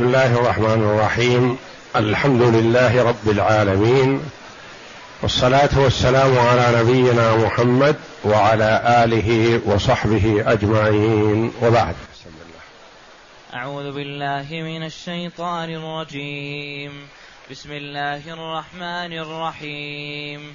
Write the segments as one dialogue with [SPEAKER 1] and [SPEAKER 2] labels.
[SPEAKER 1] بسم الله الرحمن الرحيم. الحمد لله رب العالمين. والصلاة والسلام على نبينا محمد وعلى آله وصحبه أجمعين. وبعد.
[SPEAKER 2] أعوذ بالله من الشيطان الرجيم. بسم الله الرحمن الرحيم.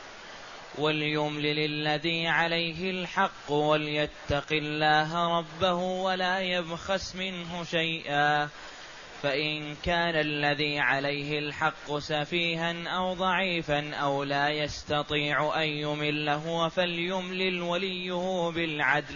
[SPEAKER 2] وليملل الذي عليه الحق وليتق الله ربه ولا يبخس منه شيئا. فإن كان الذي عليه الحق سفيها أو ضعيفا أو لا يستطيع أن يمله فليملل وليه بالعدل.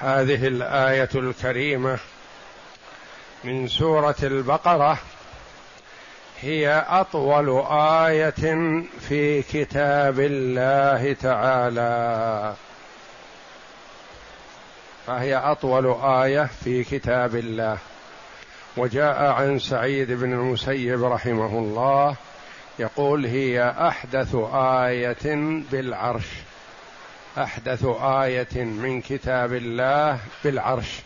[SPEAKER 1] هذه الآية الكريمة من سورة البقرة هي أطول آية في كتاب الله تعالى. فهي أطول آية في كتاب الله. وجاء عن سعيد بن المسيب رحمه الله يقول هي أحدث آية بالعرش. أحدث آية من كتاب الله بالعرش.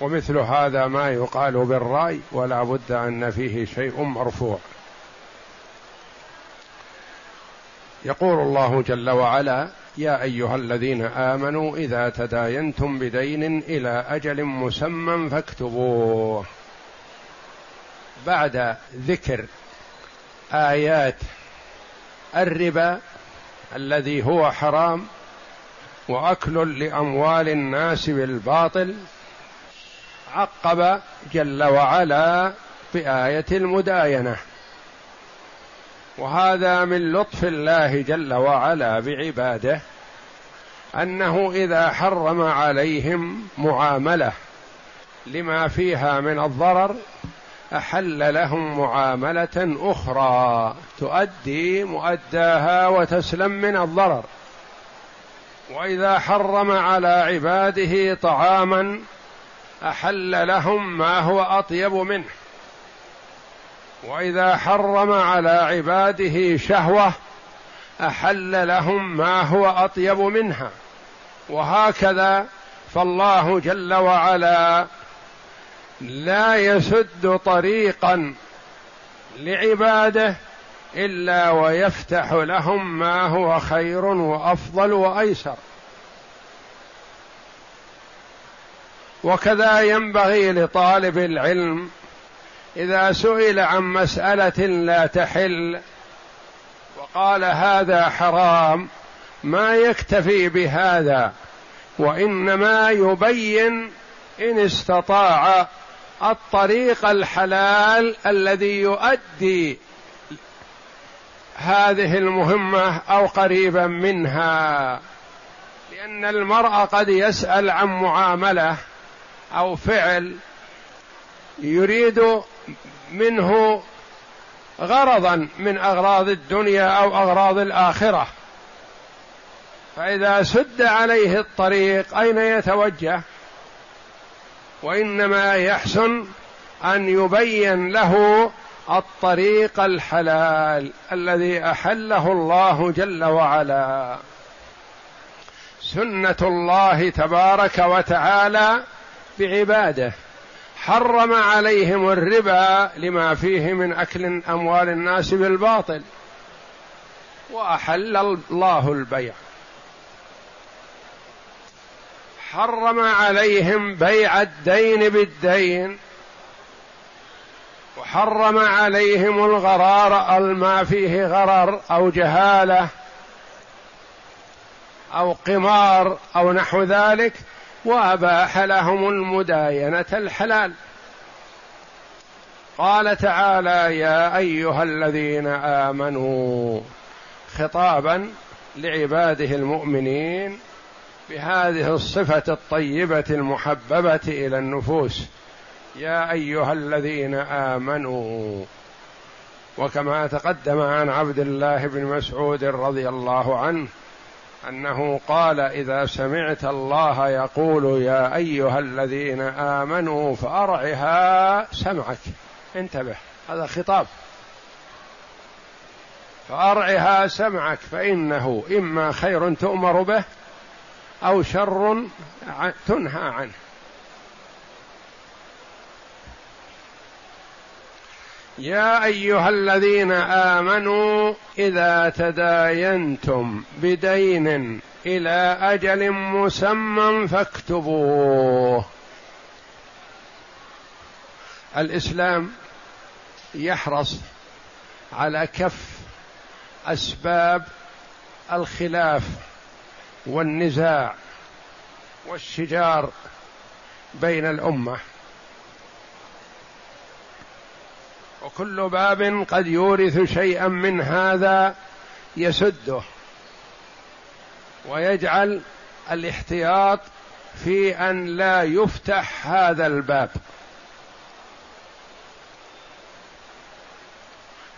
[SPEAKER 1] ومثل هذا ما يقال بالرأي ولا بد أن فيه شيء مرفوع. يقول الله جل وعلا يا أيها الذين آمنوا إذا تداينتم بدين إلى أجل مسمى فاكتبوه. بعد ذكر آيات الربا الذي هو حرام وأكل لأموال الناس بالباطل عقب جل وعلا بآية المداينة. وهذا من لطف الله جل وعلا بعباده أنه إذا حرم عليهم معاملة لما فيها من الضرر أحل لهم معاملة أخرى تؤدي مؤداها وتسلم من الضرر. وإذا حرم على عباده طعاما أحل لهم ما هو أطيب منه. وإذا حرم على عباده شهوة أحل لهم ما هو أطيب منها. وهكذا فالله جل وعلا لا يسد طريقا لعباده إلا ويفتح لهم ما هو خير وأفضل وأيسر. وكذا ينبغي لطالب العلم إذا سئل عن مسألة لا تحل وقال هذا حرام ما يكتفي بهذا وإنما يبين إن استطاع الطريق الحلال الذي يؤدي هذه المهمة أو قريبا منها. لأن المرء قد يسأل عن معاملة أو فعل يريد منه غرضا من أغراض الدنيا أو أغراض الآخرة. فإذا سد عليه الطريق أين يتوجه؟ وإنما يحسن أن يبين له الطريق الحلال الذي أحله الله جل وعلا. سنة الله تبارك وتعالى بعباده. حرم عليهم الربا لما فيه من أكل أموال الناس بالباطل. وأحل الله البيع. حرم عليهم بيع الدين بالدين وحرم عليهم الغرار ما فيه غرر أو جهالة أو قمار أو نحو ذلك وأباح لهم المداينة الحلال. قال تعالى يا أيها الذين آمنوا خطابا لعباده المؤمنين بهذه الصفة الطيبة المحببة إلى النفوس. يا أيها الذين آمنوا وكما تقدم عن عبد الله بن مسعود رضي الله عنه أنه قال إذا سمعت الله يقول يا أيها الذين آمنوا فأرعها سمعك. انتبه هذا خطاب. فأرعها سمعك فإنه إما خير تؤمر به أو شر تنهى عنه. يا أيها الذين آمنوا إذا تداينتم بدين إلى أجل مسمى فاكتبوه. الإسلام يحرص على كف أسباب الخلاف والنزاع والشجار بين الأمة. وكل باب قد يورث شيئا من هذا يسده ويجعل الاحتياط في أن لا يفتح هذا الباب.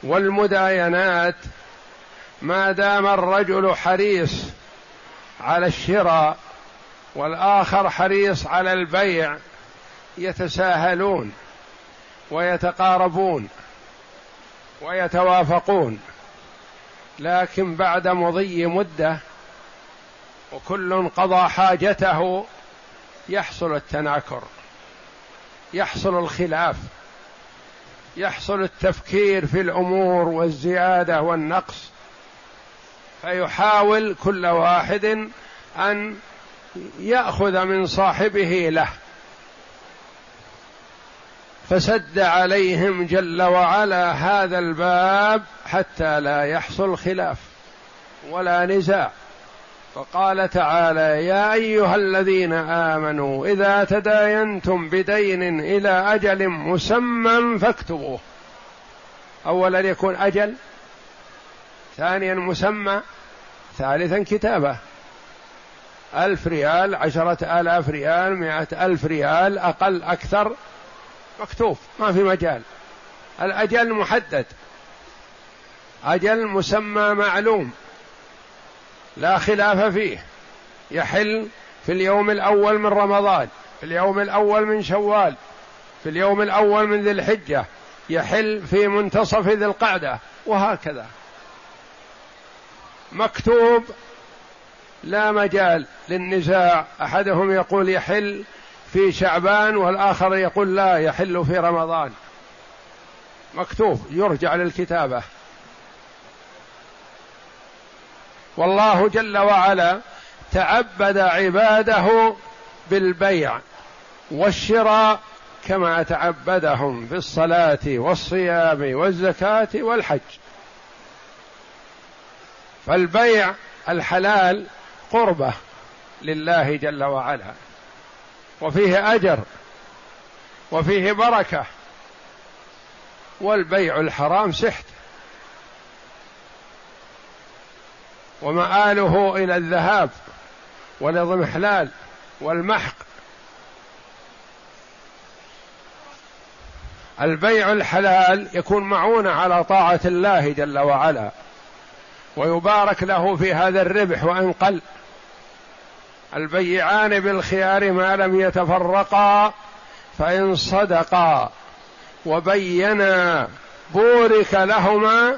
[SPEAKER 1] والمداينات ما دام الرجل حريص على الشراء والآخر حريص على البيع يتساهلون ويتقاربون ويتوافقون. لكن بعد مضي مدة وكل قضى حاجته يحصل التناكر يحصل الخلاف يحصل التفكير في الأمور والزيادة والنقص. فيحاول كل واحد أن يأخذ من صاحبه له. فسد عليهم جل وعلا هذا الباب حتى لا يحصل خلاف ولا نزاع. فقال تعالى يا أيها الذين آمنوا إذا تداينتم بدين إلى أجل مسمى فاكتبوه. اولا يكون أجل ثانيا مسمى ثالثا كتابة. ألف ريال عشرة آلاف ريال مئة ألف ريال أقل أكثر. مكتوب ما في مجال. الأجل محدد. أجل مسمى معلوم. لا خلاف فيه. يحل في اليوم الأول من رمضان في اليوم الأول من شوال في اليوم الأول من ذي الحجة. يحل في منتصف ذي القعدة وهكذا. مكتوب لا مجال للنزاع. أحدهم يقول يحل في شعبان والآخر يقول لا يحل في رمضان. مكتوب يرجع للكتابة. والله جل وعلا تعبد عباده بالبيع والشراء كما تعبدهم بالصلاة والصيام والزكاة والحج. فالبيع الحلال قربة لله جل وعلا وفيه أجر وفيه بركة والبيع الحرام سحت. ومآله إلى الذهاب والاضمحلال والمحق. البيع الحلال يكون معونة على طاعة الله جل وعلا. ويبارك له في هذا الربح وإن قل البيعان بالخيار ما لم يتفرقا فإن صدقا وبينا بورك لهما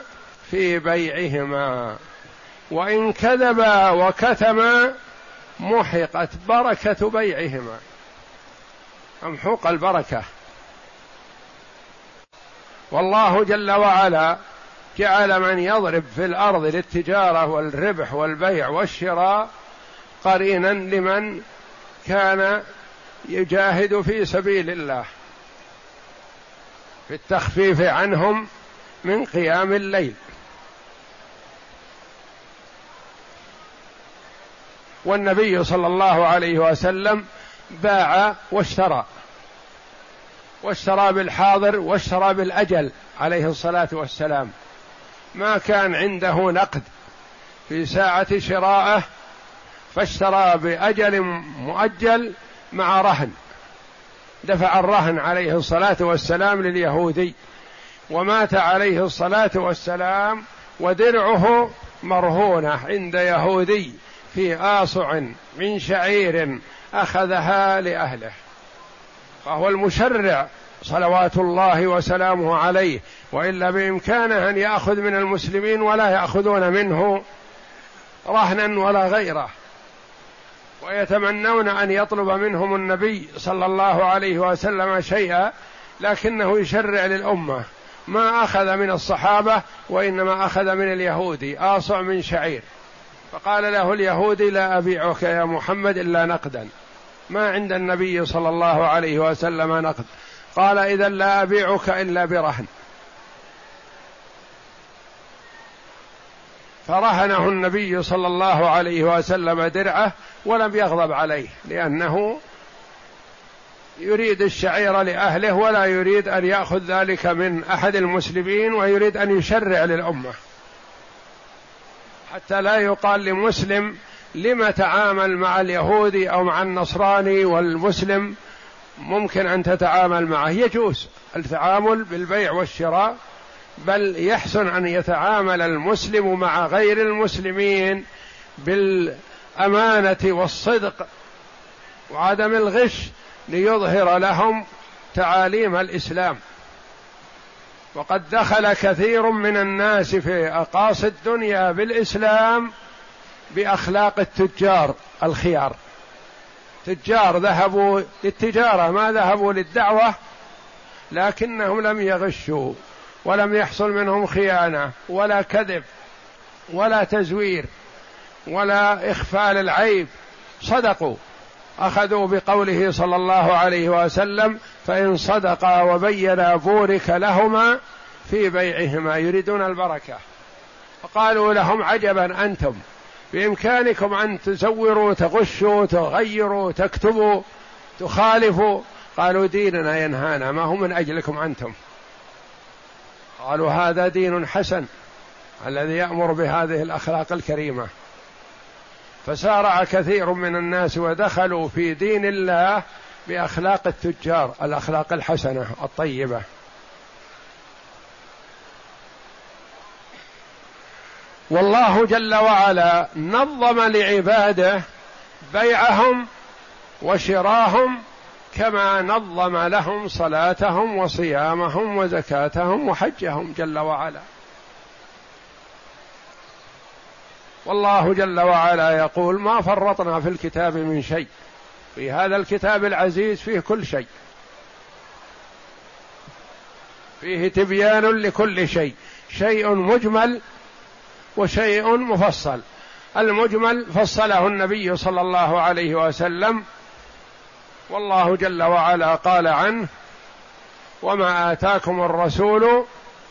[SPEAKER 1] في بيعهما. وإن كذبا وكتما محقت بركة بيعهما. ممحوق البركة؟ والله جل وعلا جعل من يضرب في الأرض للتجارة والربح والبيع والشراء قرينا لمن كان يجاهد في سبيل الله في التخفيف عنهم من قيام الليل. والنبي صلى الله عليه وسلم باع واشترى واشترى بالحاضر واشترى بالأجل عليه الصلاة والسلام. ما كان عنده نقد في ساعة شراءه فاشترى بأجل مؤجل مع رهن. دفع الرهن عليه الصلاة والسلام لليهودي ومات عليه الصلاة والسلام ودرعه مرهونة عند يهودي في آصع من شعير أخذها لأهله. فهو المشرع صلوات الله وسلامه عليه وإلا بإمكانه أن يأخذ من المسلمين ولا يأخذون منه رهنا ولا غيره. ويتمنون أن يطلب منهم النبي صلى الله عليه وسلم شيئا لكنه يشرع للأمة. ما أخذ من الصحابة وإنما أخذ من اليهودي آصع من شعير. فقال له اليهودي لا أبيعك يا محمد إلا نقدا. ما عند النبي صلى الله عليه وسلم نقد. قال إذا لا أبيعك إلا برهن. فرهنه النبي صلى الله عليه وسلم درعه ولم يغضب عليه لأنه يريد الشعير لأهله ولا يريد أن يأخذ ذلك من أحد المسلمين ويريد أن يشرع للأمة. حتى لا يقال لمسلم لم تعامل مع اليهودي أو مع النصراني والمسلم ممكن أن تتعامل معه. يجوز التعامل بالبيع والشراء بل يحسن أن يتعامل المسلم مع غير المسلمين بالأمانة والصدق وعدم الغش ليظهر لهم تعاليم الإسلام. وقد دخل كثير من الناس في أقاصي الدنيا بالإسلام بأخلاق التجار الخيار. تجار ذهبوا للتجارة ما ذهبوا للدعوة لكنهم لم يغشوا ولم يحصل منهم خيانة ولا كذب ولا تزوير ولا اخفال العيب صدقوا. أخذوا بقوله صلى الله عليه وسلم فإن صدقا وبينا بورك لهما في بيعهما يريدون البركة. فقالوا لهم عجبا أنتم. بإمكانكم أن تزوروا تغشوا تغيروا تكتبوا تخالفوا. قالوا ديننا ينهانا ما هو من أجلكم أنتم. قالوا هذا دين حسن الذي يأمر بهذه الأخلاق الكريمة. فسارع كثير من الناس ودخلوا في دين الله بأخلاق التجار الأخلاق الحسنة الطيبة. والله جل وعلا نظم لعباده بيعهم وشراهم كما نظم لهم صلاتهم وصيامهم وزكاتهم وحجهم جل وعلا. والله جل وعلا يقول ما فرطنا في الكتاب من شيء. في هذا الكتاب العزيز فيه كل شيء. فيه تبيان لكل شيء. شيء مجمل وشيء مفصل. المجمل فصله النبي صلى الله عليه وسلم والله جل وعلا قال عنه وما آتاكم الرسول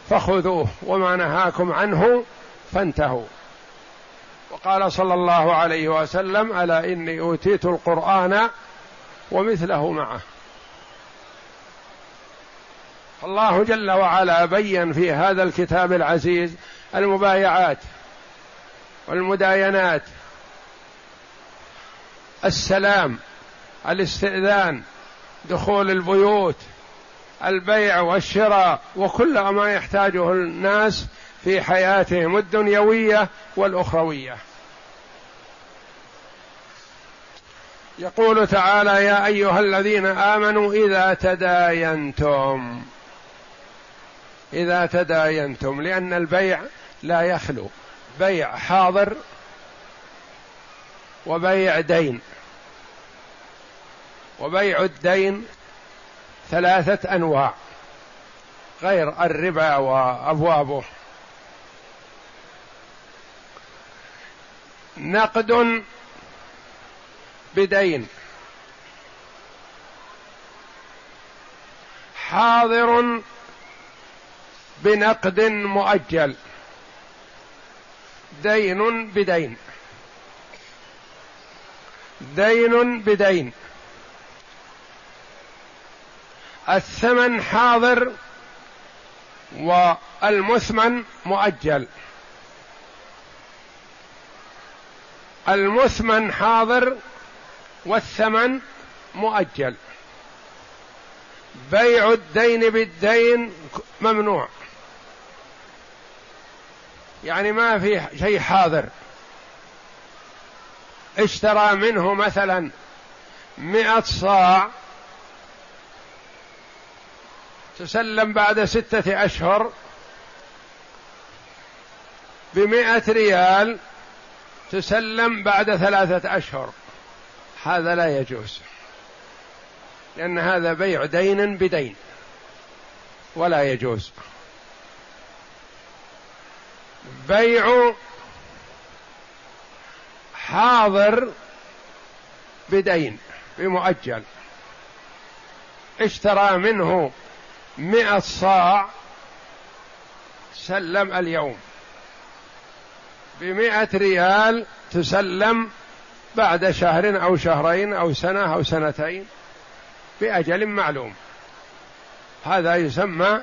[SPEAKER 1] فخذوه وما نهاكم عنه فانتهوا. وقال صلى الله عليه وسلم ألا إني أوتيت القرآن ومثله معه. الله جل وعلا بين في هذا الكتاب العزيز المبايعات والمداينات السلام الاستئذان دخول البيوت البيع والشراء وكل ما يحتاجه الناس في حياتهم الدنيوية والأخروية. يقول تعالى يا أيها الذين آمنوا إذا تداينتم إذا تداينتم لأن البيع لا يخلو. بيع حاضر وبيع دين. وبيع الدين ثلاثة أنواع غير الربا وأبوابه. نقد بدين. حاضر بنقد مؤجل. دين بدين. دين بدين. الثمن حاضر والمثمن مؤجل. المثمن حاضر والثمن مؤجل. بيع الدين بالدين ممنوع. يعني ما في شيء حاضر. اشترى منه مثلا مئة صاع تسلم بعد ستة أشهر بمئة ريال تسلم بعد ثلاثة أشهر. هذا لا يجوز لأن هذا بيع دين بدين ولا يجوز. بيع حاضر بدين بمؤجل. اشترى منه مئة صاع سلم اليوم. بمئة ريال تسلم بعد شهر أو شهرين أو سنة أو سنتين بأجل معلوم. هذا يسمى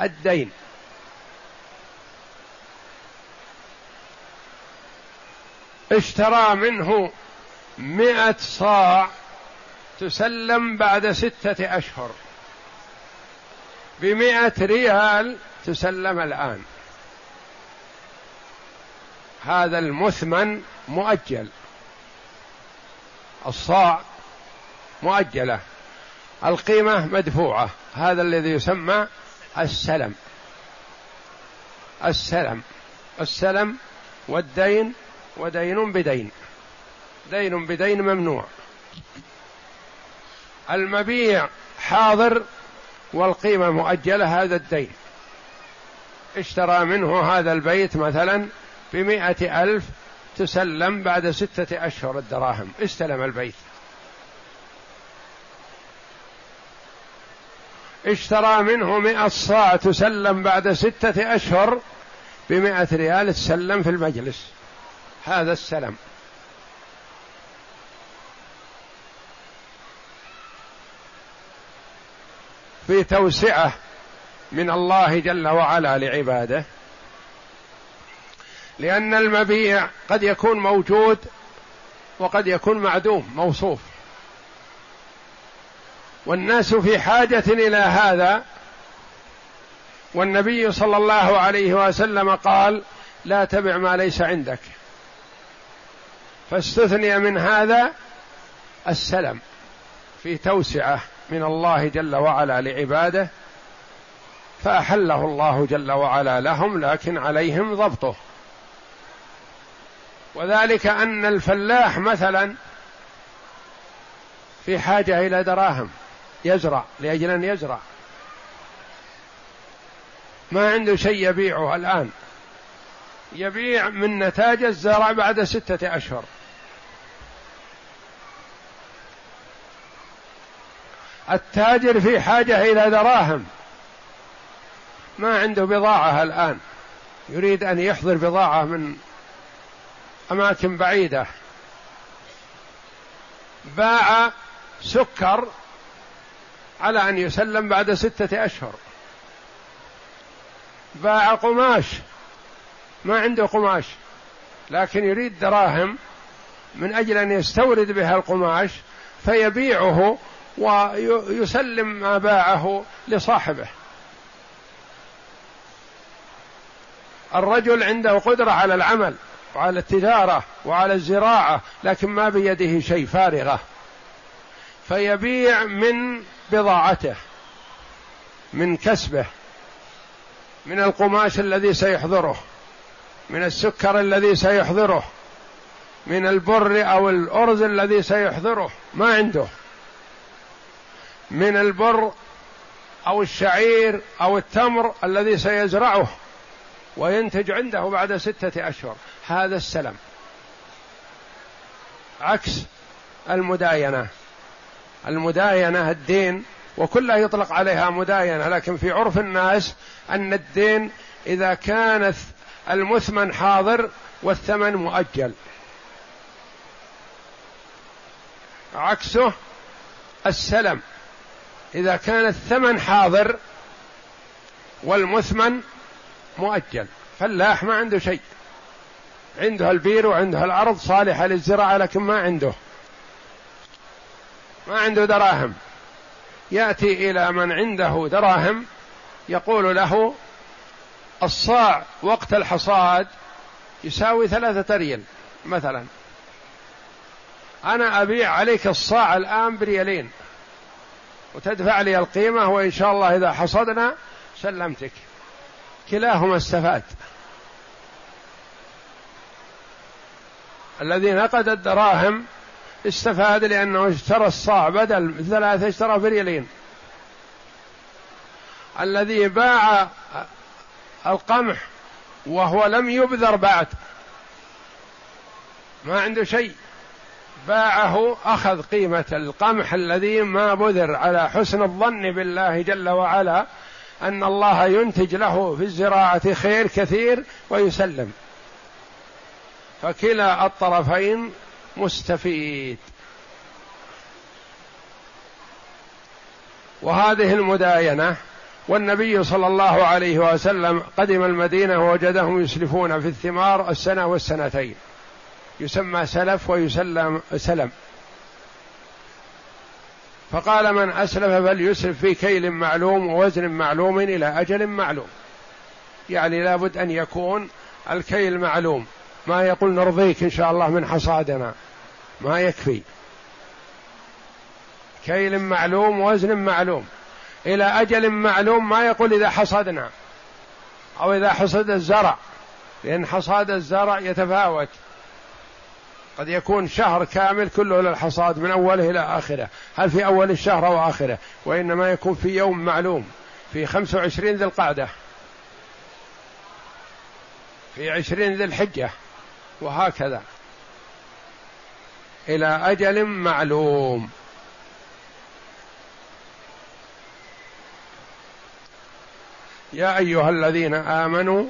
[SPEAKER 1] الدين. اشترى منه مئة صاع تسلم بعد ستة أشهر. بمئة ريال تسلم الآن. هذا المثمن مؤجل. الصاع مؤجلة. القيمة مدفوعة. هذا الذي يسمى السلم. السلم. السلم والدين ودين بدين. دين بدين ممنوع. المبيع حاضر والقيمة مؤجلة هذا الدين. اشترى منه هذا البيت مثلا بمائة ألف تسلم بعد ستة أشهر الدراهم. استلم البيت. اشترى منه مئة صاع تسلم بعد ستة أشهر بمئة ريال تسلم في المجلس. هذا السلم في توسعة من الله جل وعلا لعباده. لأن المبيع قد يكون موجود وقد يكون معدوم موصوف. والناس في حاجة إلى هذا. والنبي صلى الله عليه وسلم قال لا تبع ما ليس عندك. فاستثني من هذا السلم في توسعة من الله جل وعلا لعباده فأحله الله جل وعلا لهم لكن عليهم ضبطه. وذلك أن الفلاح مثلا في حاجة إلى دراهم يزرع لأجل أن يزرع. ما عنده شيء يبيعه الآن. يبيع من نتاج الزرع بعد ستة أشهر. التاجر في حاجة إلى دراهم. ما عنده بضاعة الآن. يريد أن يحضر بضاعة من أماكن بعيدة. باع سكر على أن يسلم بعد ستة أشهر. باع قماش. ما عنده قماش. لكن يريد دراهم من أجل أن يستورد بها القماش فيبيعه ويسلم ما باعه لصاحبه. الرجل عنده قدرة على العمل وعلى التجارة وعلى الزراعة لكن ما بيده شيء فارغة. فيبيع من بضاعته من كسبه من القماش الذي سيحضره من السكر الذي سيحضره من البر أو الأرز الذي سيحضره ما عنده. من البر أو الشعير أو التمر الذي سيزرعه وينتج عنده بعد ستة أشهر. هذا السلم. عكس المداينة. المداينة الدين وكلها يطلق عليها مداينة لكن في عرف الناس أن الدين إذا كان المثمن حاضر والثمن مؤجل. عكسه السلم. إذا كان الثمن حاضر والمثمن مؤجل فلاح ما عنده شيء. عنده البير وعنده الأرض صالحة للزراعة لكن ما عنده. ما عنده دراهم. يأتي إلى من عنده دراهم يقول له الصاع وقت الحصاد يساوي ثلاثة ريال مثلا. أنا أبيع عليك الصاع الآن بريالين. وتدفع لي القيمة وإن شاء الله إذا حصدنا سلمتك. كلاهما استفاد. الذي نقد الدراهم استفاد لأنه اشترى الصاع بدل ثلاثة اشترى بريالين الذي باع القمح وهو لم يبذر بعد. ما عنده شيء. باعه أخذ قيمة القمح الذي ما بذر على حسن الظن بالله جل وعلا أن الله ينتج له في الزراعة خير كثير ويسلم. فكلا الطرفين مستفيد. وهذه المداينة والنبي صلى الله عليه وسلم قدم المدينة ووجدهم يسلفون في الثمار السنة والسنتين. يسمى سلف ويسلم سلم. فقال من أسلف فليسلف في كيل معلوم ووزن معلوم إلى أجل معلوم. يعني لابد أن يكون الكيل معلوم. ما يقول نرضيك إن شاء الله من حصادنا. ما يكفي. كيل معلوم وزن معلوم. إلى أجل معلوم ما يقول إذا حصدنا. أو إذا حصد الزرع. لأن حصاد الزرع يتفاوت. قد يكون شهر كامل كله للحصاد من أوله إلى آخره. هل في أول الشهر أو آخره؟ وإنما يكون في يوم معلوم. في خمسة وعشرين ذي القعدة. في عشرين ذي الحجة. وهكذا. إلى أجل معلوم. يا أيها الذين آمنوا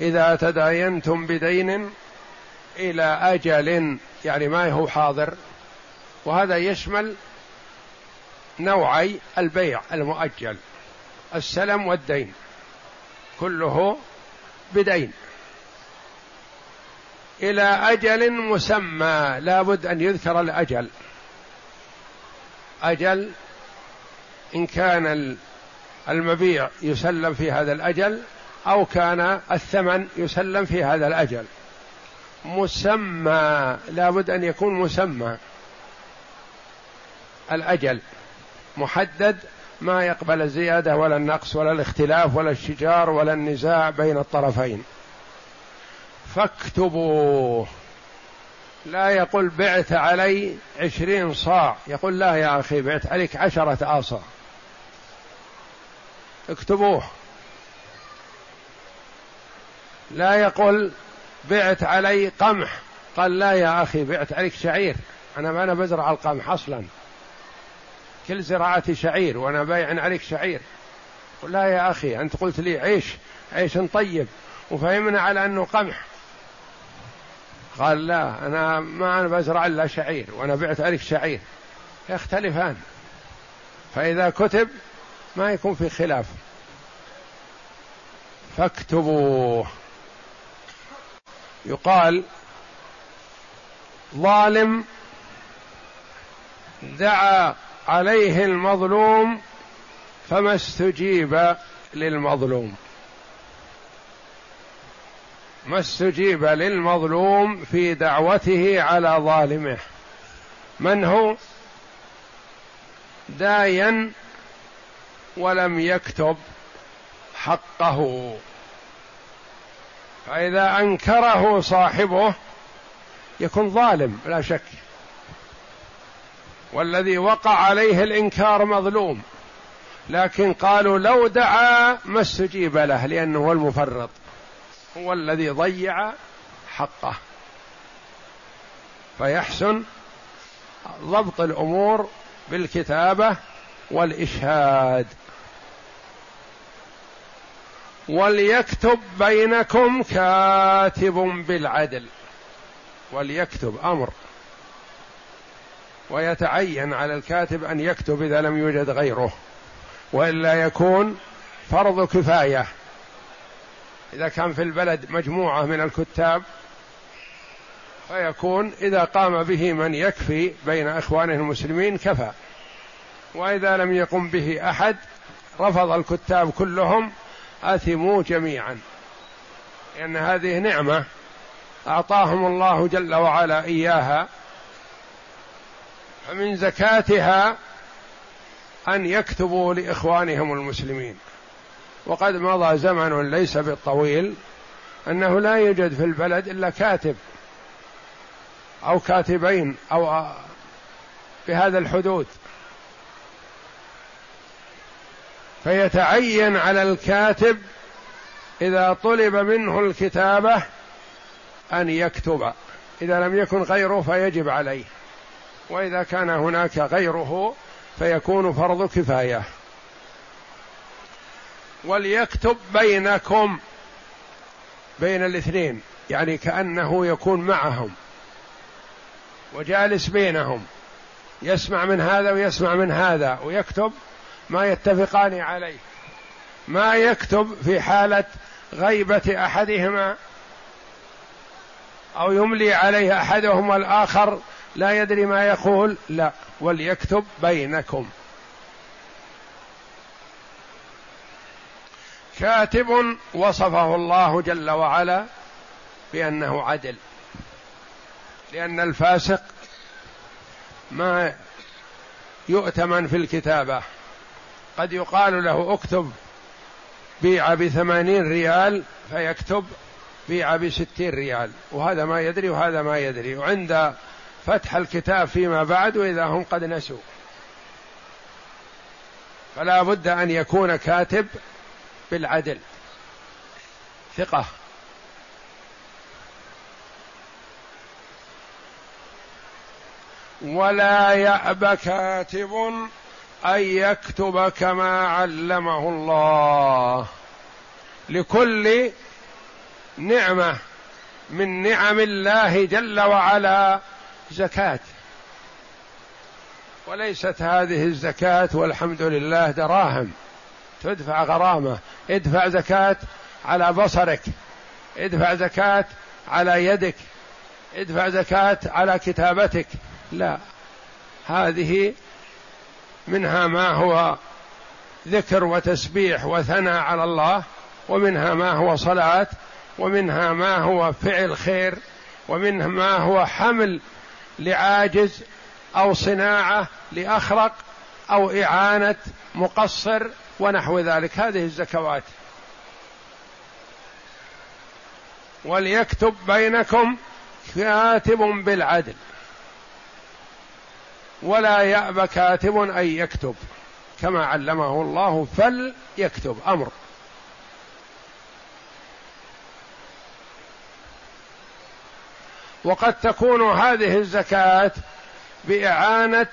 [SPEAKER 1] إذا تداينتم بدين إلى أجل يعني ما هو حاضر. وهذا يشمل نوعي البيع المؤجل السلم والدين كله بدين. إلى أجل مسمى لابد أن يذكر الأجل. أجل إن كان المبيع يسلم في هذا الأجل أو كان الثمن يسلم في هذا الأجل. مسمى. لابد أن يكون مسمى. الأجل. محدد ما يقبل الزيادة ولا النقص ولا الاختلاف ولا الشجار ولا النزاع بين الطرفين. فاكتبوه. لا يقول بعت علي عشرين صاع. يقول لا يا أخي بعت عليك عشرة آصع اكتبوه. لا يقول بعت علي قمح. قال لا يا أخي بعت عليك شعير. أنا ما أنا بزرع القمح أصلا. كل زراعتي شعير وأنا بايع عليك شعير. قل لا يا أخي أنت قلت لي عيش عيش طيب. وفهمنا على أنه قمح. قال لا أنا ما أنا بزرع إلا شعير وأنا بعت عليك شعير. يختلفان. فإذا كتب ما يكون في خلاف. فاكتبوه. يقال ظالم دعا عليه المظلوم فما استجيب للمظلوم. ما استجيب للمظلوم في دعوته على ظالمه. من هو؟ داين ولم يكتب حقه. فإذا أنكره صاحبه يكون ظالم لا شك. والذي وقع عليه الإنكار مظلوم. لكن قالوا لو دعا ما استجيب له لأنه هو المفرط. هو الذي ضيع حقه. فيحسن ضبط الأمور بالكتابة والإشهاد. وليكتب بينكم كاتب بالعدل. وليكتب أمر. ويتعين على الكاتب أن يكتب إذا لم يوجد غيره. وإلا يكون فرض كفاية. إذا كان في البلد مجموعة من الكتاب فيكون إذا قام به من يكفي بين إخوانه المسلمين كفى. وإذا لم يقم به أحد رفض الكتاب كلهم أثموا جميعا. لأن هذه نعمة أعطاهم الله جل وعلا إياها فمن زكاتها أن يكتبوا لإخوانهم المسلمين. وقد مضى زمن ليس بالطويل أنه لا يوجد في البلد إلا كاتب أو كاتبين أو بهذا الحدود. فيتعين على الكاتب إذا طلب منه الكتابة أن يكتب. إذا لم يكن غيره فيجب عليه. وإذا كان هناك غيره فيكون فرض كفاية. وليكتب بينكم بين الاثنين يعني كأنه يكون معهم. وجالس بينهم. يسمع من هذا ويسمع من هذا ويكتب ما يتفقان عليه ما يكتب في حالة غيبة أحدهما أو يملي عليه أحدهما الآخر لا يدري ما يقول لا وليكتب بينكم. كاتب وصفه الله جل وعلا بأنه عدل لأن الفاسق ما يؤتمن في الكتابة. قد يقال له اكتب بيع بثمانين ريال فيكتب بيع بستين ريال. وهذا ما يدري وهذا ما يدري. وعند فتح الكتاب فيما بعد وإذا هم قد نسوا. فلا بد أن يكون كاتب بالعدل. ثقة. ولا يأب كاتب أن يكتب كما علمه الله. لكل نعمة من نعم الله جل وعلا زكاة. وليست هذه الزكاة والحمد لله دراهم. تدفع غرامة. ادفع زكاة على بصرك. ادفع زكاة على يدك. ادفع زكاة على كتابتك. لا. هذه منها ما هو ذكر وتسبيح وثناء على الله ومنها ما هو صلاة ومنها ما هو فعل خير ومنها ما هو حمل لعاجز أو صناعة لأخرق أو إعانة مقصر ونحو ذلك. هذه الزكوات. وليكتب بينكم كاتب بالعدل. ولا يأب كاتب أن يكتب. كما علمه الله فليكتب. أمر. وقد تكون هذه الزكاة بإعانة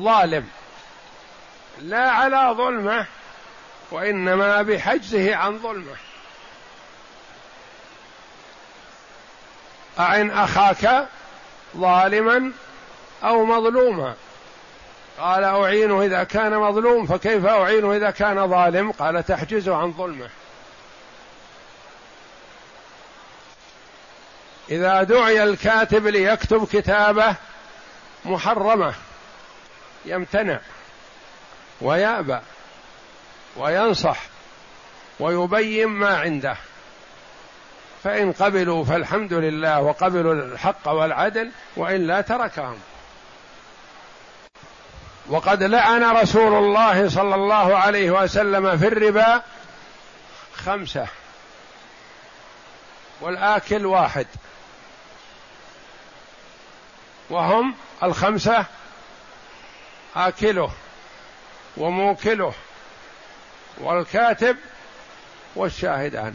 [SPEAKER 1] ظالم. لا على ظلمه وإنما بحجزه عن ظلمه. أعن أخاك ظالما أو مظلوما قال أعينه إذا كان مظلوم فكيف أعينه إذا كان ظالم؟ قال تحجزه عن ظلمه. إذا دعي الكاتب ليكتب كتابة محرمة يمتنع ويأبى وينصح ويبين ما عنده. فإن قبلوا فالحمد لله وقبلوا الحق والعدل وإلا تركهم. وقد لعن رسول الله صلى الله عليه وسلم في الربا خمسة والآكل واحد. وهم الخمسة آكله وموكله والكاتب والشاهدان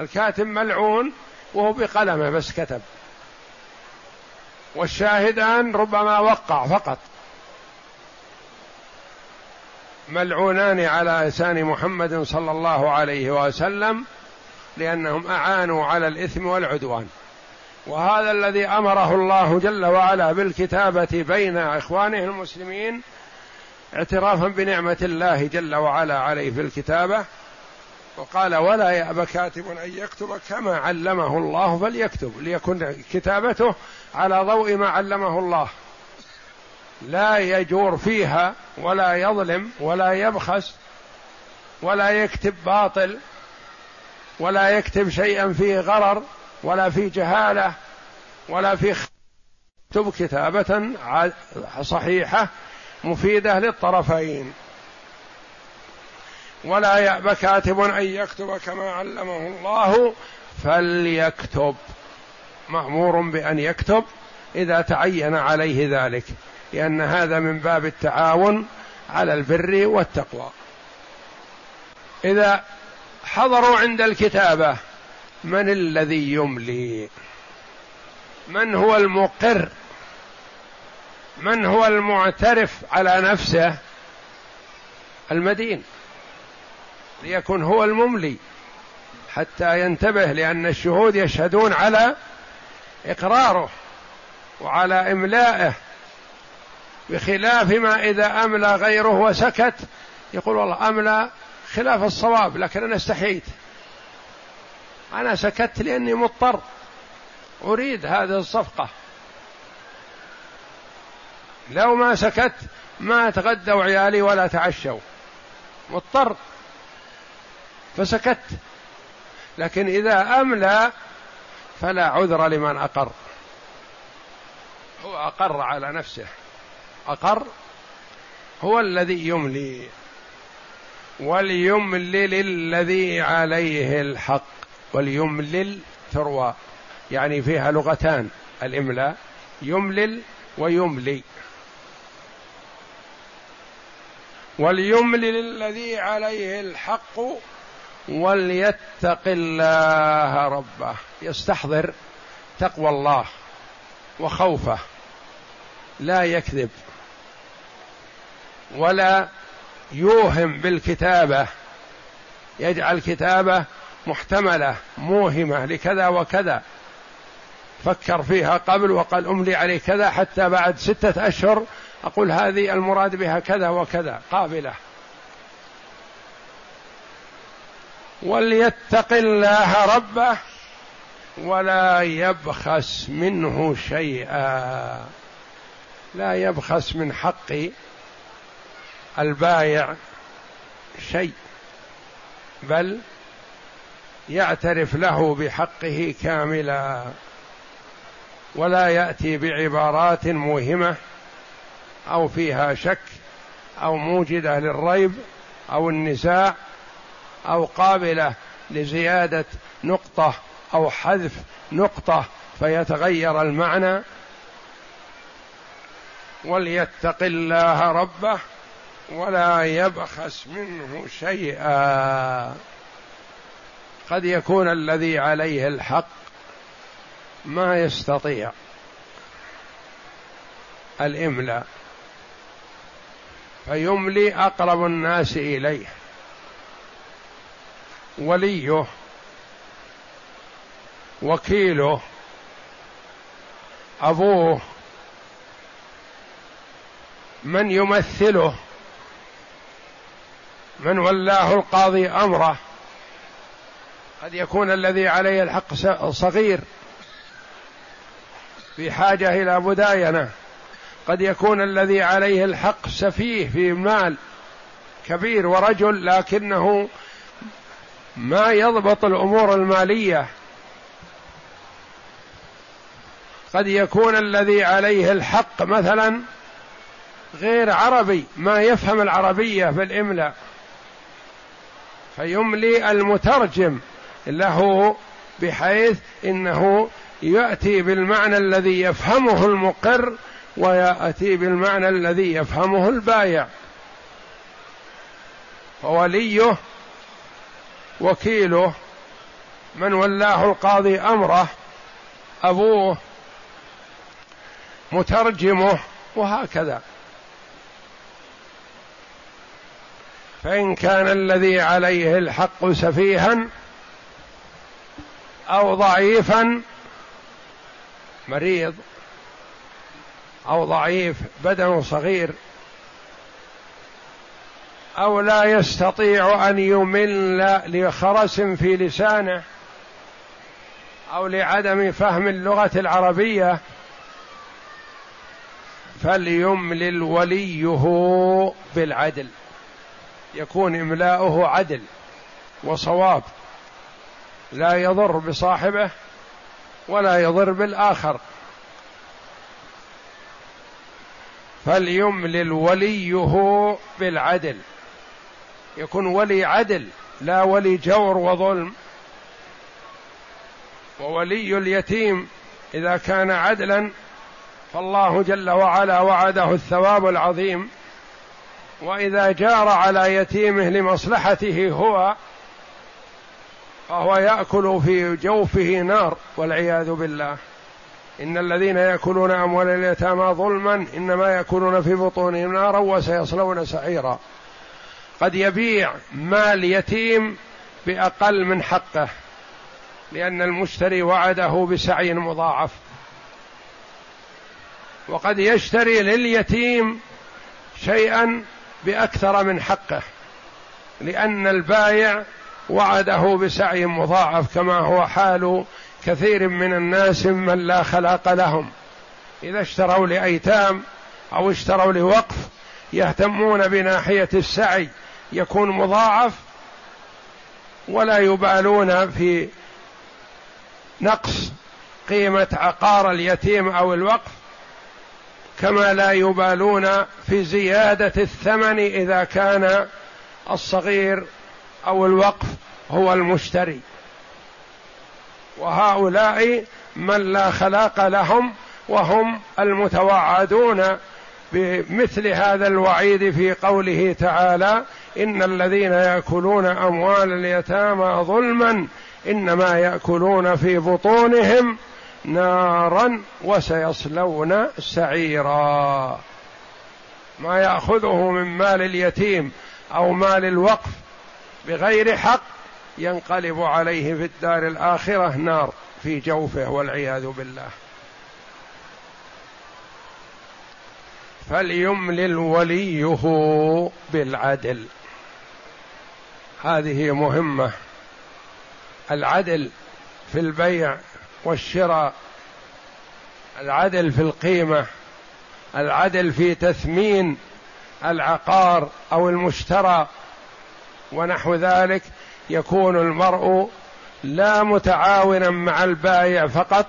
[SPEAKER 1] الكاتب ملعون وهو بقلمه بس كتب. والشاهدان ربما وقع فقط. ملعونان على لسان محمد صلى الله عليه وسلم لأنهم أعانوا على الإثم والعدوان. وهذا الذي أمره الله جل وعلا بالكتابة بين إخوانه المسلمين اعترافا بنعمة الله جل وعلا عليه في الكتابة. وقال ولا يأبى كاتب أن يكتب كما علمه الله فليكتب. ليكن كتابته على ضوء ما علمه الله. لا يجور فيها ولا يظلم ولا يبخس ولا يكتب باطل ولا يكتب شيئا فيه غرر ولا في جهالة ولا في يكتب كتابة صحيحة مفيدة للطرفين. ولا يأبى كاتب أن يكتب كما علمه الله فليكتب. مأمور بأن يكتب إذا تعين عليه ذلك. لأن هذا من باب التعاون على البر والتقوى. إذا حضروا عند الكتابة من الذي يملي؟ من هو المقر؟ من هو المعترف على نفسه؟ المدين. ليكن هو المملي حتى ينتبه لأن الشهود يشهدون على إقراره وعلى إملائه بخلاف ما إذا أملى غيره وسكت. يقول والله أملى خلاف الصواب لكن أنا استحييت أنا سكت لأني مضطر. أريد هذه الصفقة. لو ما سكت ما تغدوا عيالي ولا تعشوا. مضطر. فسكت. لكن إذا أملى فلا عذر لمن أقر. هو أقر على نفسه. أقر هو الذي يملي وليملل الذي عليه الحق وليملل تروى يعني فيها لغتان الإملاء يملل ويملي. وليملل الذي عليه الحق وليتق الله ربه. يستحضر تقوى الله وخوفه. لا يكذب. ولا يوهم بالكتابة. يجعل كتابة محتملة موهمة لكذا وكذا. فكر فيها قبل وقال أملي عليه كذا حتى بعد ستة أشهر أقول هذه المراد بها كذا وكذا قابلة. وليتق الله ربه ولا يبخس منه شيئا. لا يبخس من حق البايع شيء بل يعترف له بحقه كاملا ولا يأتي بعبارات موهمة أو فيها شك أو موجدة للريب أو النزاع أو قابلة لزيادة نقطة أو حذف نقطة فيتغير المعنى. وليتق الله ربه ولا يبخس منه شيئا. قد يكون الذي عليه الحق ما يستطيع الاملاء فيملي أقرب الناس إليه وليه وكيله أبوه من يمثله من ولاه القاضي أمره. قد يكون الذي عليه الحق صغير. في حاجة إلى مداينه قد يكون الذي عليه الحق سفيه في مال كبير ورجل لكنه ما يضبط الأمور المالية. قد يكون الذي عليه الحق مثلا غير عربي ما يفهم العربية بالاملاء فيملي المترجم له بحيث إنه يأتي بالمعنى الذي يفهمه المقر ويأتي بالمعنى الذي يفهمه البايع. فوليه وكيله من ولاه القاضي أمره أبوه مترجمه وهكذا. فإن كان الذي عليه الحق سفيها أو ضعيفا مريض أو ضعيف بدنه صغير أو لا يستطيع أن يمل لخرس في لسانه أو لعدم فهم اللغة العربية فليملل وليه بالعدل. يكون إملاؤه عدل وصواب لا يضر بصاحبه ولا يضر بالآخر. فليملل وليه بالعدل. يكون ولي عدل لا ولي جور وظلم. وولي اليتيم إذا كان عدلا فالله جل وعلا وعده الثواب العظيم. وإذا جار على يتيمه لمصلحته هو فهو يأكل في جوفه نار والعياذ بالله. إن الذين يأكلون أموال اليتامى ظلما إنما يأكلون في بطونهم نارا وسيصلون سعيرا. قد يبيع مال يتيم بأقل من حقه لأن المشتري وعده بسعي مضاعف. وقد يشتري لليتيم شيئا بأكثر من حقه لأن البايع وعده بسعي مضاعف كما هو حال كثير من الناس من لا خلاق لهم. إذا اشتروا لأيتام أو اشتروا لوقف يهتمون بناحية السعي يكون مضاعف ولا يبالون في نقص قيمة عقار اليتيم أو الوقف. كما لا يبالون في زيادة الثمن إذا كان الصغير أو الوقف هو المشتري. وهؤلاء من لا خلاق لهم وهم المتوعدون بمثل هذا الوعيد في قوله تعالى إن الذين يأكلون أموال اليتامى ظلما إنما يأكلون في بطونهم نارا وسيصلون سعيرا. ما يأخذه من مال اليتيم أو مال الوقف بغير حق ينقلب عليه في الدار الآخرة نار في جوفه والعياذ بالله. فليملل وليه بالعدل. هذه مهمة. العدل في البيع والشراء العدل في القيمة العدل في تثمين العقار أو المشترى ونحو ذلك يكون المرء لا متعاونا مع البائع فقط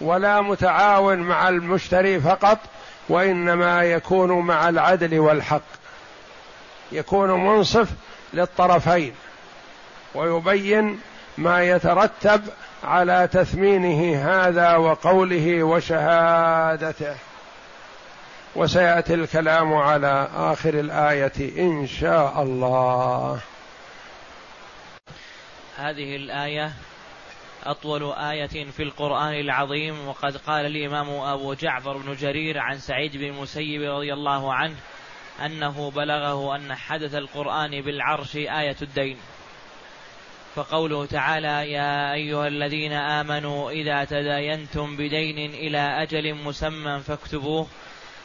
[SPEAKER 1] ولا متعاون مع المشتري فقط وإنما يكون مع العدل والحق. يكون منصف للطرفين ويبين ما يترتب على تثمينه هذا وقوله وشهادته. وسيأتي الكلام على آخر الآية إن شاء الله.
[SPEAKER 2] هذه الآية أطول آية في القرآن العظيم وقد قال الإمام أبو جعفر بن جرير عن سعيد بن المسيب رضي الله عنه أنه بلغه أن حدث القرآن بالعرش آية الدين. فقوله تعالى يا أيها الذين آمنوا إذا تداينتم بدين إلى أجل مسمى فاكتبوه.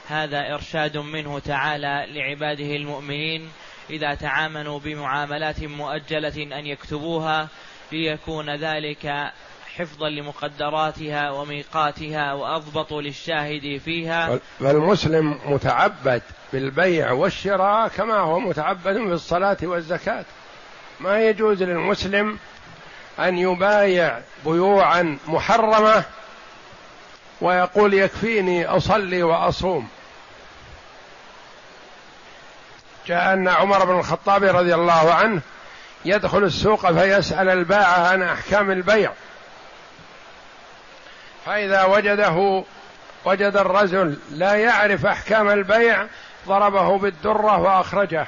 [SPEAKER 2] هذا إرشاد منه تعالى لعباده المؤمنين إذا تعاملوا بمعاملات مؤجلة أن يكتبوها ليكون ذلك حفظا لمقدراتها وميقاتها وأضبط للشاهد فيها.
[SPEAKER 1] فالمسلم متعبد بالبيع والشراء كما هو متعبد بالصلاة والزكاة. ما يجوز للمسلم أن يبايع بيوعا محرمة ويقول يكفيني أصلي وأصوم. جاء أن عمر بن الخطاب رضي الله عنه يدخل السوق فيسأل البائع عن أحكام البيع. فإذا وجده وجد الرجل لا يعرف أحكام البيع ضربه بالدرة وأخرجه.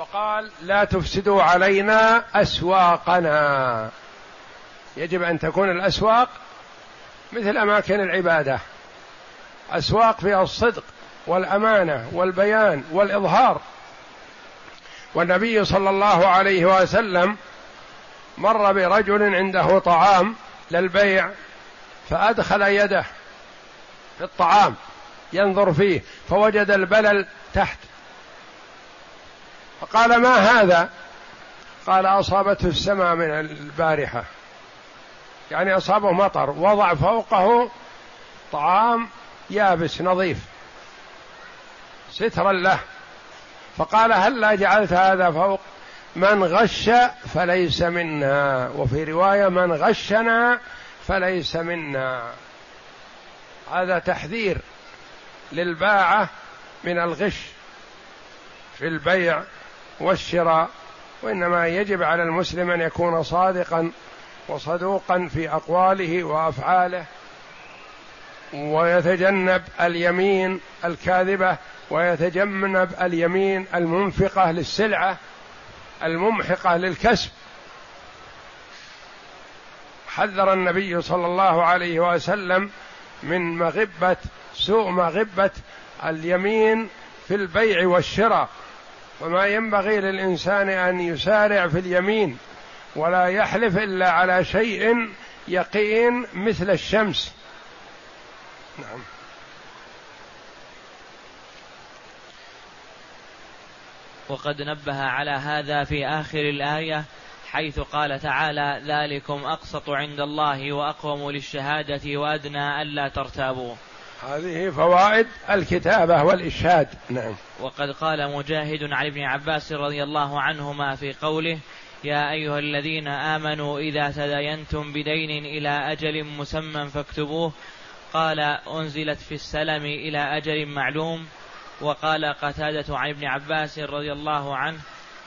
[SPEAKER 1] وقال لا تفسدوا علينا أسواقنا. يجب أن تكون الأسواق مثل أماكن العبادة. أسواق فيها الصدق والأمانة والبيان والإظهار. والنبي صلى الله عليه وسلم مر برجل عنده طعام للبيع فأدخل يده في الطعام ينظر فيه فوجد البلل تحت فقال ما هذا؟ قال أصابته السماء من البارحة. يعني أصابه مطر وضع فوقه طعام يابس نظيف. سترا له. فقال هل لا جعلت هذا فوق؟ من غش فليس منا. وفي رواية من غشنا فليس منا. هذا تحذير للباعة من الغش في البيع. والشراء وإنما يجب على المسلم أن يكون صادقا وصدوقا في أقواله وأفعاله ويتجنب اليمين الكاذبة ويتجنب اليمين المنفقة للسلعة الممحقة للكسب. حذر النبي صلى الله عليه وسلم من مغبة سوء مغبة اليمين في البيع والشراء. وما ينبغي للإنسان أن يسارع في اليمين ولا يحلف إلا على شيء يقين مثل الشمس. نعم.
[SPEAKER 2] وقد نبه على هذا في آخر الآية حيث قال تعالى ذلكم أقسط عند الله وأقوم للشهادة وأدنى ألا ترتابوا.
[SPEAKER 1] هذه فوائد الكتابة والإشهاد نعم.
[SPEAKER 2] وقد قال مجاهد عن ابن عباس رضي الله عنهما في قوله يا أيها الذين آمنوا إذا تداينتم بدين إلى أجل مسمى فاكتبوه. قال أنزلت في السلم إلى أجل معلوم. وقال قتادة عن ابن عباس رضي الله عنه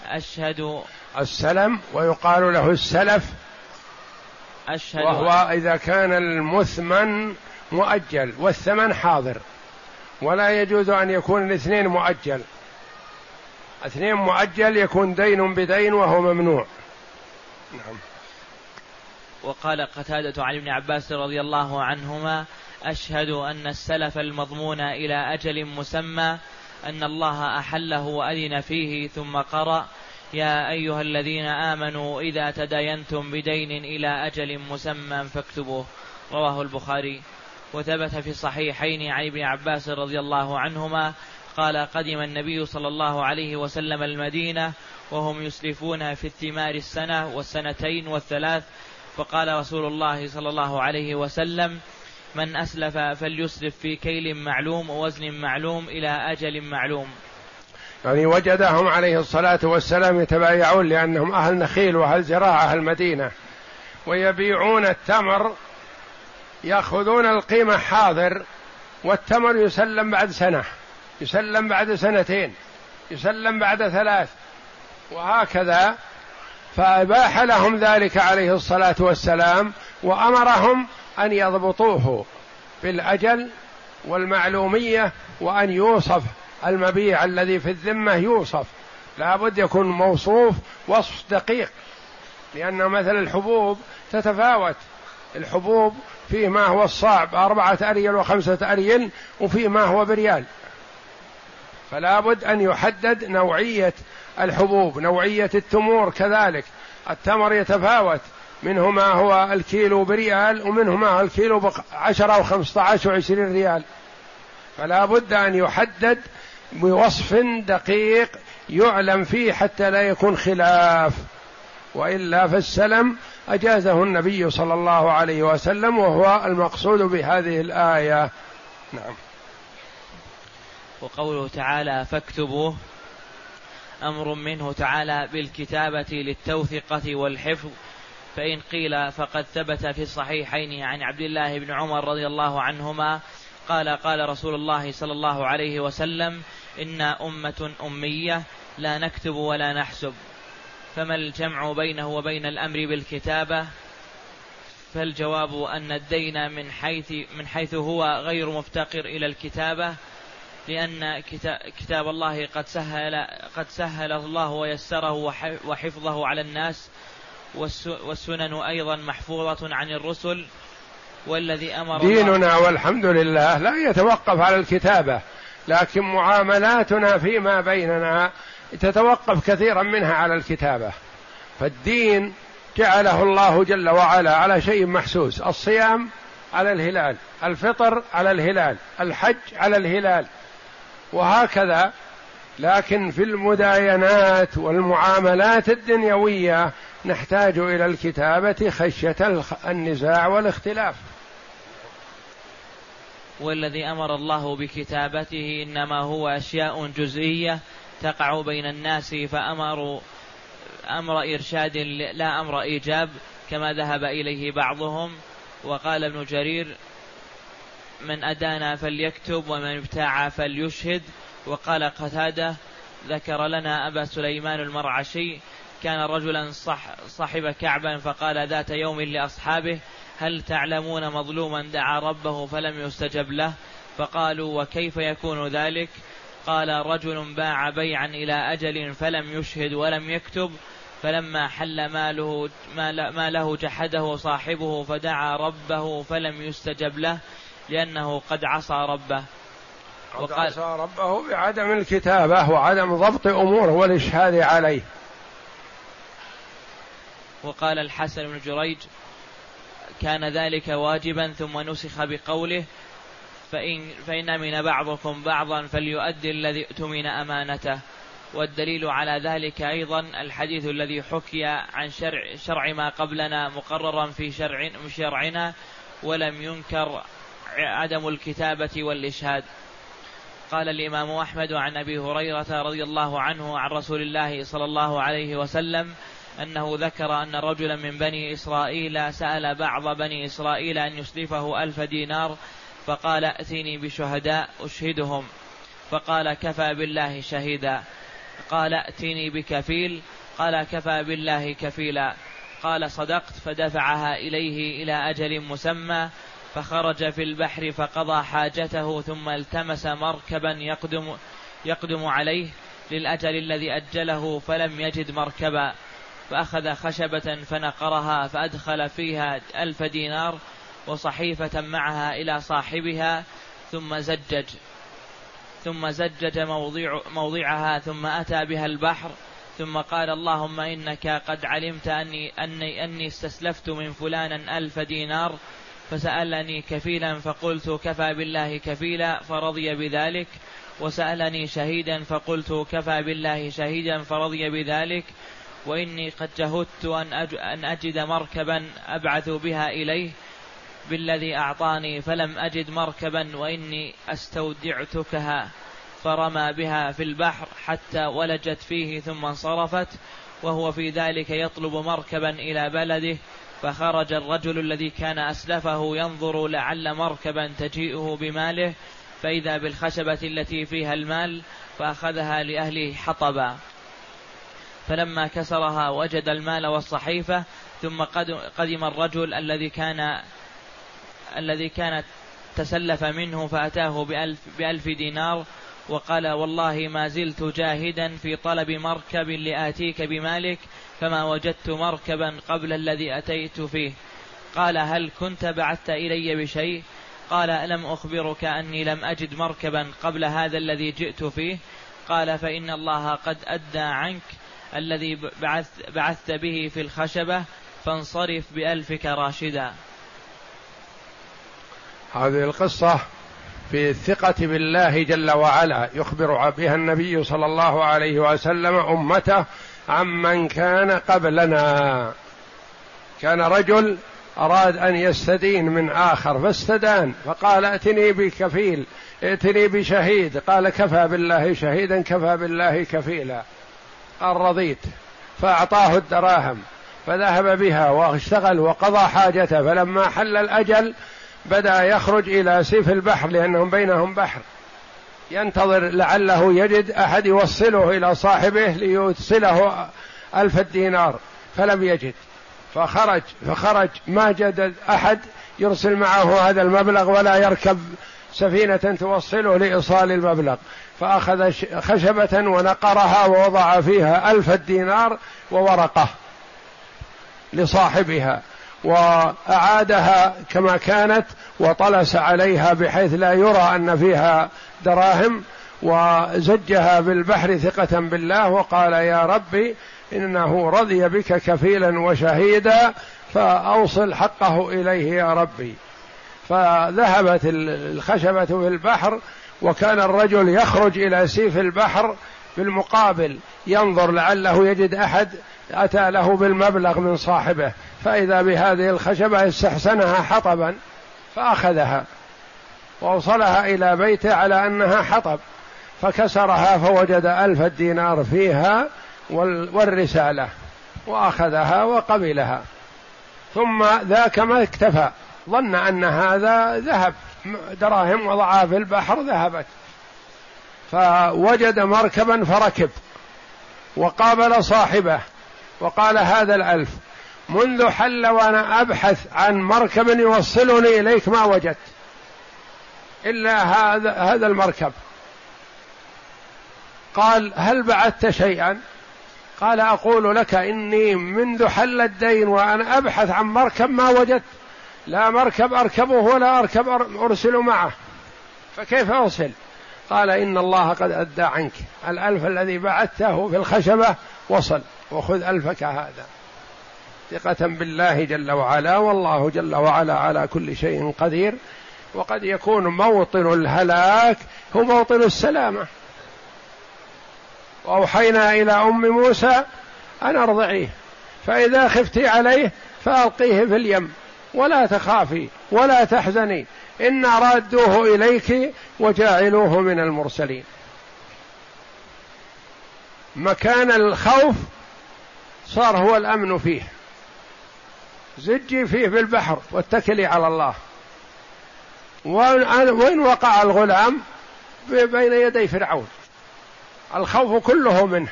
[SPEAKER 2] أشهد
[SPEAKER 1] السلم ويقال له السلف. أشهد وهو إذا كان المثمن مؤجل والثمن حاضر. ولا يجوز أن يكون الاثنين مؤجل. اثنين مؤجل يكون دين بدين وهو ممنوع. نعم.
[SPEAKER 2] وقال قتادة عن ابن عباس رضي الله عنهما أشهد أن السلف المضمون إلى أجل مسمى أن الله أحله وأذن فيه ثم قرأ يا أيها الذين آمنوا إذا تداينتم بدين إلى أجل مسمى فاكتبوه. رواه البخاري. وثبت في الصحيحين عن ابن عباس رضي الله عنهما قال قدم النبي صلى الله عليه وسلم المدينة وهم يسلفون في الثمار السنة والسنتين والثلاث. فقال رسول الله صلى الله عليه وسلم من أسلف فليسلف في كيل معلوم ووزن معلوم إلى أجل معلوم.
[SPEAKER 1] يعني وجدهم عليه الصلاة والسلام يتبايعون لأنهم أهل نخيل وأهل زراعة المدينة ويبيعون التمر يأخذون القيمة حاضر والتمر يسلم بعد سنة يسلم بعد سنتين يسلم بعد ثلاث وهكذا. فأباح لهم ذلك عليه الصلاة والسلام وأمرهم أن يضبطوه بالأجل والمعلومية وأن يوصف المبيع الذي في الذمة يوصف. لابد يكون موصوف وصف دقيق لأن مثل الحبوب تتفاوت. الحبوب فيه ما هو الصاع بأربعة أريل وخمسة أريل وفيه ما هو بريال. فلا بد أن يحدد نوعية الحبوب نوعية التمور كذلك. التمر يتفاوت منه ما هو الكيلو بريال ومنه ما هو الكيلو بعشرة أو خمسة عشر وعشرين ريال. فلا بد أن يحدد بوصف دقيق يعلم فيه حتى لا يكون خلاف. وإلا فالسلم أجازه النبي صلى الله عليه وسلم وهو المقصود بهذه الآية. نعم.
[SPEAKER 2] وقوله تعالى فاكتبوه أمر منه تعالى بالكتابة للتوثقة والحفظ. فإن قيل فقد ثبت في الصحيحين عن عبد الله بن عمر رضي الله عنهما قال قال رسول الله صلى الله عليه وسلم أنا أمة أمية لا نكتب ولا نحسب. فما الجمع بينه وبين الأمر بالكتابة؟ فالجواب أن الدين من حيث من حيث هو غير مفتقر إلى الكتابة لأن كتاب الله قد سهل قد سهل الله ويسره وحفظه على الناس والسنن أيضا محفوظة عن الرسل والذي أمر
[SPEAKER 1] ديننا والحمد لله لا يتوقف على الكتابة لكن معاملاتنا فيما بيننا تتوقف كثيرا منها على الكتابة. فالدين جعله الله جل وعلا على شيء محسوس. الصيام على الهلال الفطر على الهلال الحج على الهلال. وهكذا. لكن في المداينات والمعاملات الدنيوية نحتاج إلى الكتابة خشية النزاع والاختلاف.
[SPEAKER 2] والذي أمر الله بكتابته إنما هو أشياء جزئية تقع بين الناس فأمروا أمر إرشاد لا أمر إيجاب كما ذهب إليه بعضهم. وقال ابن جرير من أدانا فليكتب ومن ابتاع فليشهد. وقال قتادة ذكر لنا أبا سليمان المرعشي كان رجلا صح صاحب كعبا فقال ذات يوم لأصحابه هل تعلمون مظلوما دعا ربه فلم يستجب له؟ فقالوا وكيف يكون ذلك؟ قال رجل باع بيعا إلى أجل فلم يشهد ولم يكتب فلما حل ماله ما له جحده صاحبه فدعا ربه فلم يستجب له لأنه قد عصى ربه.
[SPEAKER 1] قد وقال عصى ربه بعدم الكتابة وعدم ضبط أموره والإشهاد عليه.
[SPEAKER 2] وقال الحسن بن جريج كان ذلك واجبا ثم نسخ بقوله فإن, فإن أمن بعضكم بعضا فليؤدي الذي ائتمن أمانته. والدليل على ذلك أيضا الحديث الذي حكي عن شرع, شرع ما قبلنا مقررا في شرع شرعنا ولم ينكر عدم الكتابة والإشهاد. قال الإمام أحمد عن أبي هريرة رضي الله عنه عن رسول الله صلى الله عليه وسلم أنه ذكر أن رجلا من بني إسرائيل سأل بعض بني إسرائيل أن يسلفه ألف دينار فقال ائتني بشهداء أشهدهم. فقال كفى بالله شهيدا. قال ائتني بكفيل. قال كفى بالله كفيلا. قال صدقت فدفعها إليه إلى أجل مسمى. فخرج في البحر فقضى حاجته ثم التمس مركبا يقدم يقدم عليه. للأجل الذي أجله فلم يجد مركبا. فأخذ خشبة فنقرها فأدخل فيها ألف دينار. وصحيفة معها إلى صاحبها ثم زجج ثم زجج موضع موضعها ثم أتى بها البحر ثم قال اللهم إنك قد علمت أني, أني, أني استسلفت من فلان ألف دينار فسألني كفيلا فقلت كفى بالله كفيلا فرضي بذلك وسألني شهيدا فقلت كفى بالله شهيدا فرضي بذلك وإني قد جهدت أن أجد مركبا أبعث بها إليه بالذي أعطاني فلم أجد مركبا وإني أستودعتكها. فرمى بها في البحر حتى ولجت فيه ثم انصرفت وهو في ذلك يطلب مركبا إلى بلده. فخرج الرجل الذي كان أسلفه ينظر لعل مركبا تجيئه بماله. فإذا بالخشبة التي فيها المال فأخذها لأهله حطبا. فلما كسرها وجد المال والصحيفة ثم قدم الرجل الذي كان الذي كانت تسلف منه فأتاه بألف, بألف دينار وقال والله ما زلت جاهدا في طلب مركب لآتيك بمالك فما وجدت مركبا قبل الذي أتيت فيه. قال هل كنت بعثت إلي بشيء؟ قال لم أخبرك أني لم أجد مركبا قبل هذا الذي جئت فيه؟ قال فإن الله قد أدى عنك الذي بعث بعثت به في الخشبة فانصرف بألفك راشدا.
[SPEAKER 1] هذه القصة في الثقة بالله جل وعلا. يخبر بها النبي صلى الله عليه وسلم أمته عمن كان قبلنا. كان رجل أراد أن يستدين من آخر فاستدان فقال ائتني بكفيل ائتني بشهيد. قال كفى بالله شهيدا كفى بالله كفيلا. قال رضيت فأعطاه الدراهم فذهب بها واشتغل وقضى حاجته. فلما حل الأجل بدأ يخرج إلى سيف البحر لأنهم بينهم بحر. ينتظر لعله يجد أحد يوصله إلى صاحبه ليوصله ألف دينار فلم يجد. فخرج فخرج. ما جد أحد يرسل معه هذا المبلغ ولا يركب سفينة توصله لإيصال المبلغ. فأخذ خشبة ونقرها ووضع فيها ألف دينار وورقة لصاحبها. وأعادها كما كانت وطلس عليها بحيث لا يرى أن فيها دراهم وزجها بالبحر ثقة بالله وقال يا ربي إنه رضي بك كفيلا وشهيدا فأوصل حقه إليه يا ربي. فذهبت الخشبة في البحر وكان الرجل يخرج إلى سيف البحر بالمقابل ينظر لعله يجد أحد أتى له بالمبلغ من صاحبه. فإذا بهذه الخشبة استحسنها حطبا فأخذها وأوصلها إلى بيته على أنها حطب فكسرها فوجد ألف دينار فيها والرسالة وأخذها وقبلها. ثم ذاك ما اكتفى ظن أن هذا ذهب دراهم وضعها في البحر ذهبت. فوجد مركبا فركب وقابل صاحبه وقال هذا الألف منذ حل وأنا أبحث عن مركب يوصلني إليك ما وجدت. إلا هذا هذا المركب. قال هل بعثت شيئا؟ قال أقول لك إني منذ حل الدين وأنا أبحث عن مركب ما وجدت. لا مركب أركبه ولا أركب أرسل معه. فكيف أرسل؟ قال إن الله قد أدى عنك. الألف الذي بعثته في الخشبة وصل. وخذ ألفك هذا. ثقة بالله جل وعلا والله جل وعلا على كل شيء قدير. وقد يكون موطن الهلاك هو موطن السلامة. وأوحينا إلى أم موسى أن أرضعيه فإذا خفت عليه فألقيه في اليم ولا تخافي ولا تحزني إنا رادوه إليك وجاعلوه من المرسلين. مكان الخوف صار هو الأمن فيه. زجي فيه بالبحر واتكلي على الله. وين وقع الغلام بين يدي فرعون. الخوف كله منه.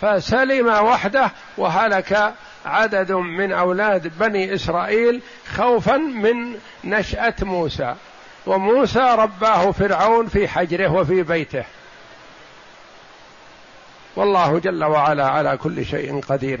[SPEAKER 1] فسلم وحده وهلك عدد من أولاد بني إسرائيل خوفا من نشأة موسى. وموسى رباه فرعون في حجره وفي بيته. والله جل وعلا على كل شيء قدير.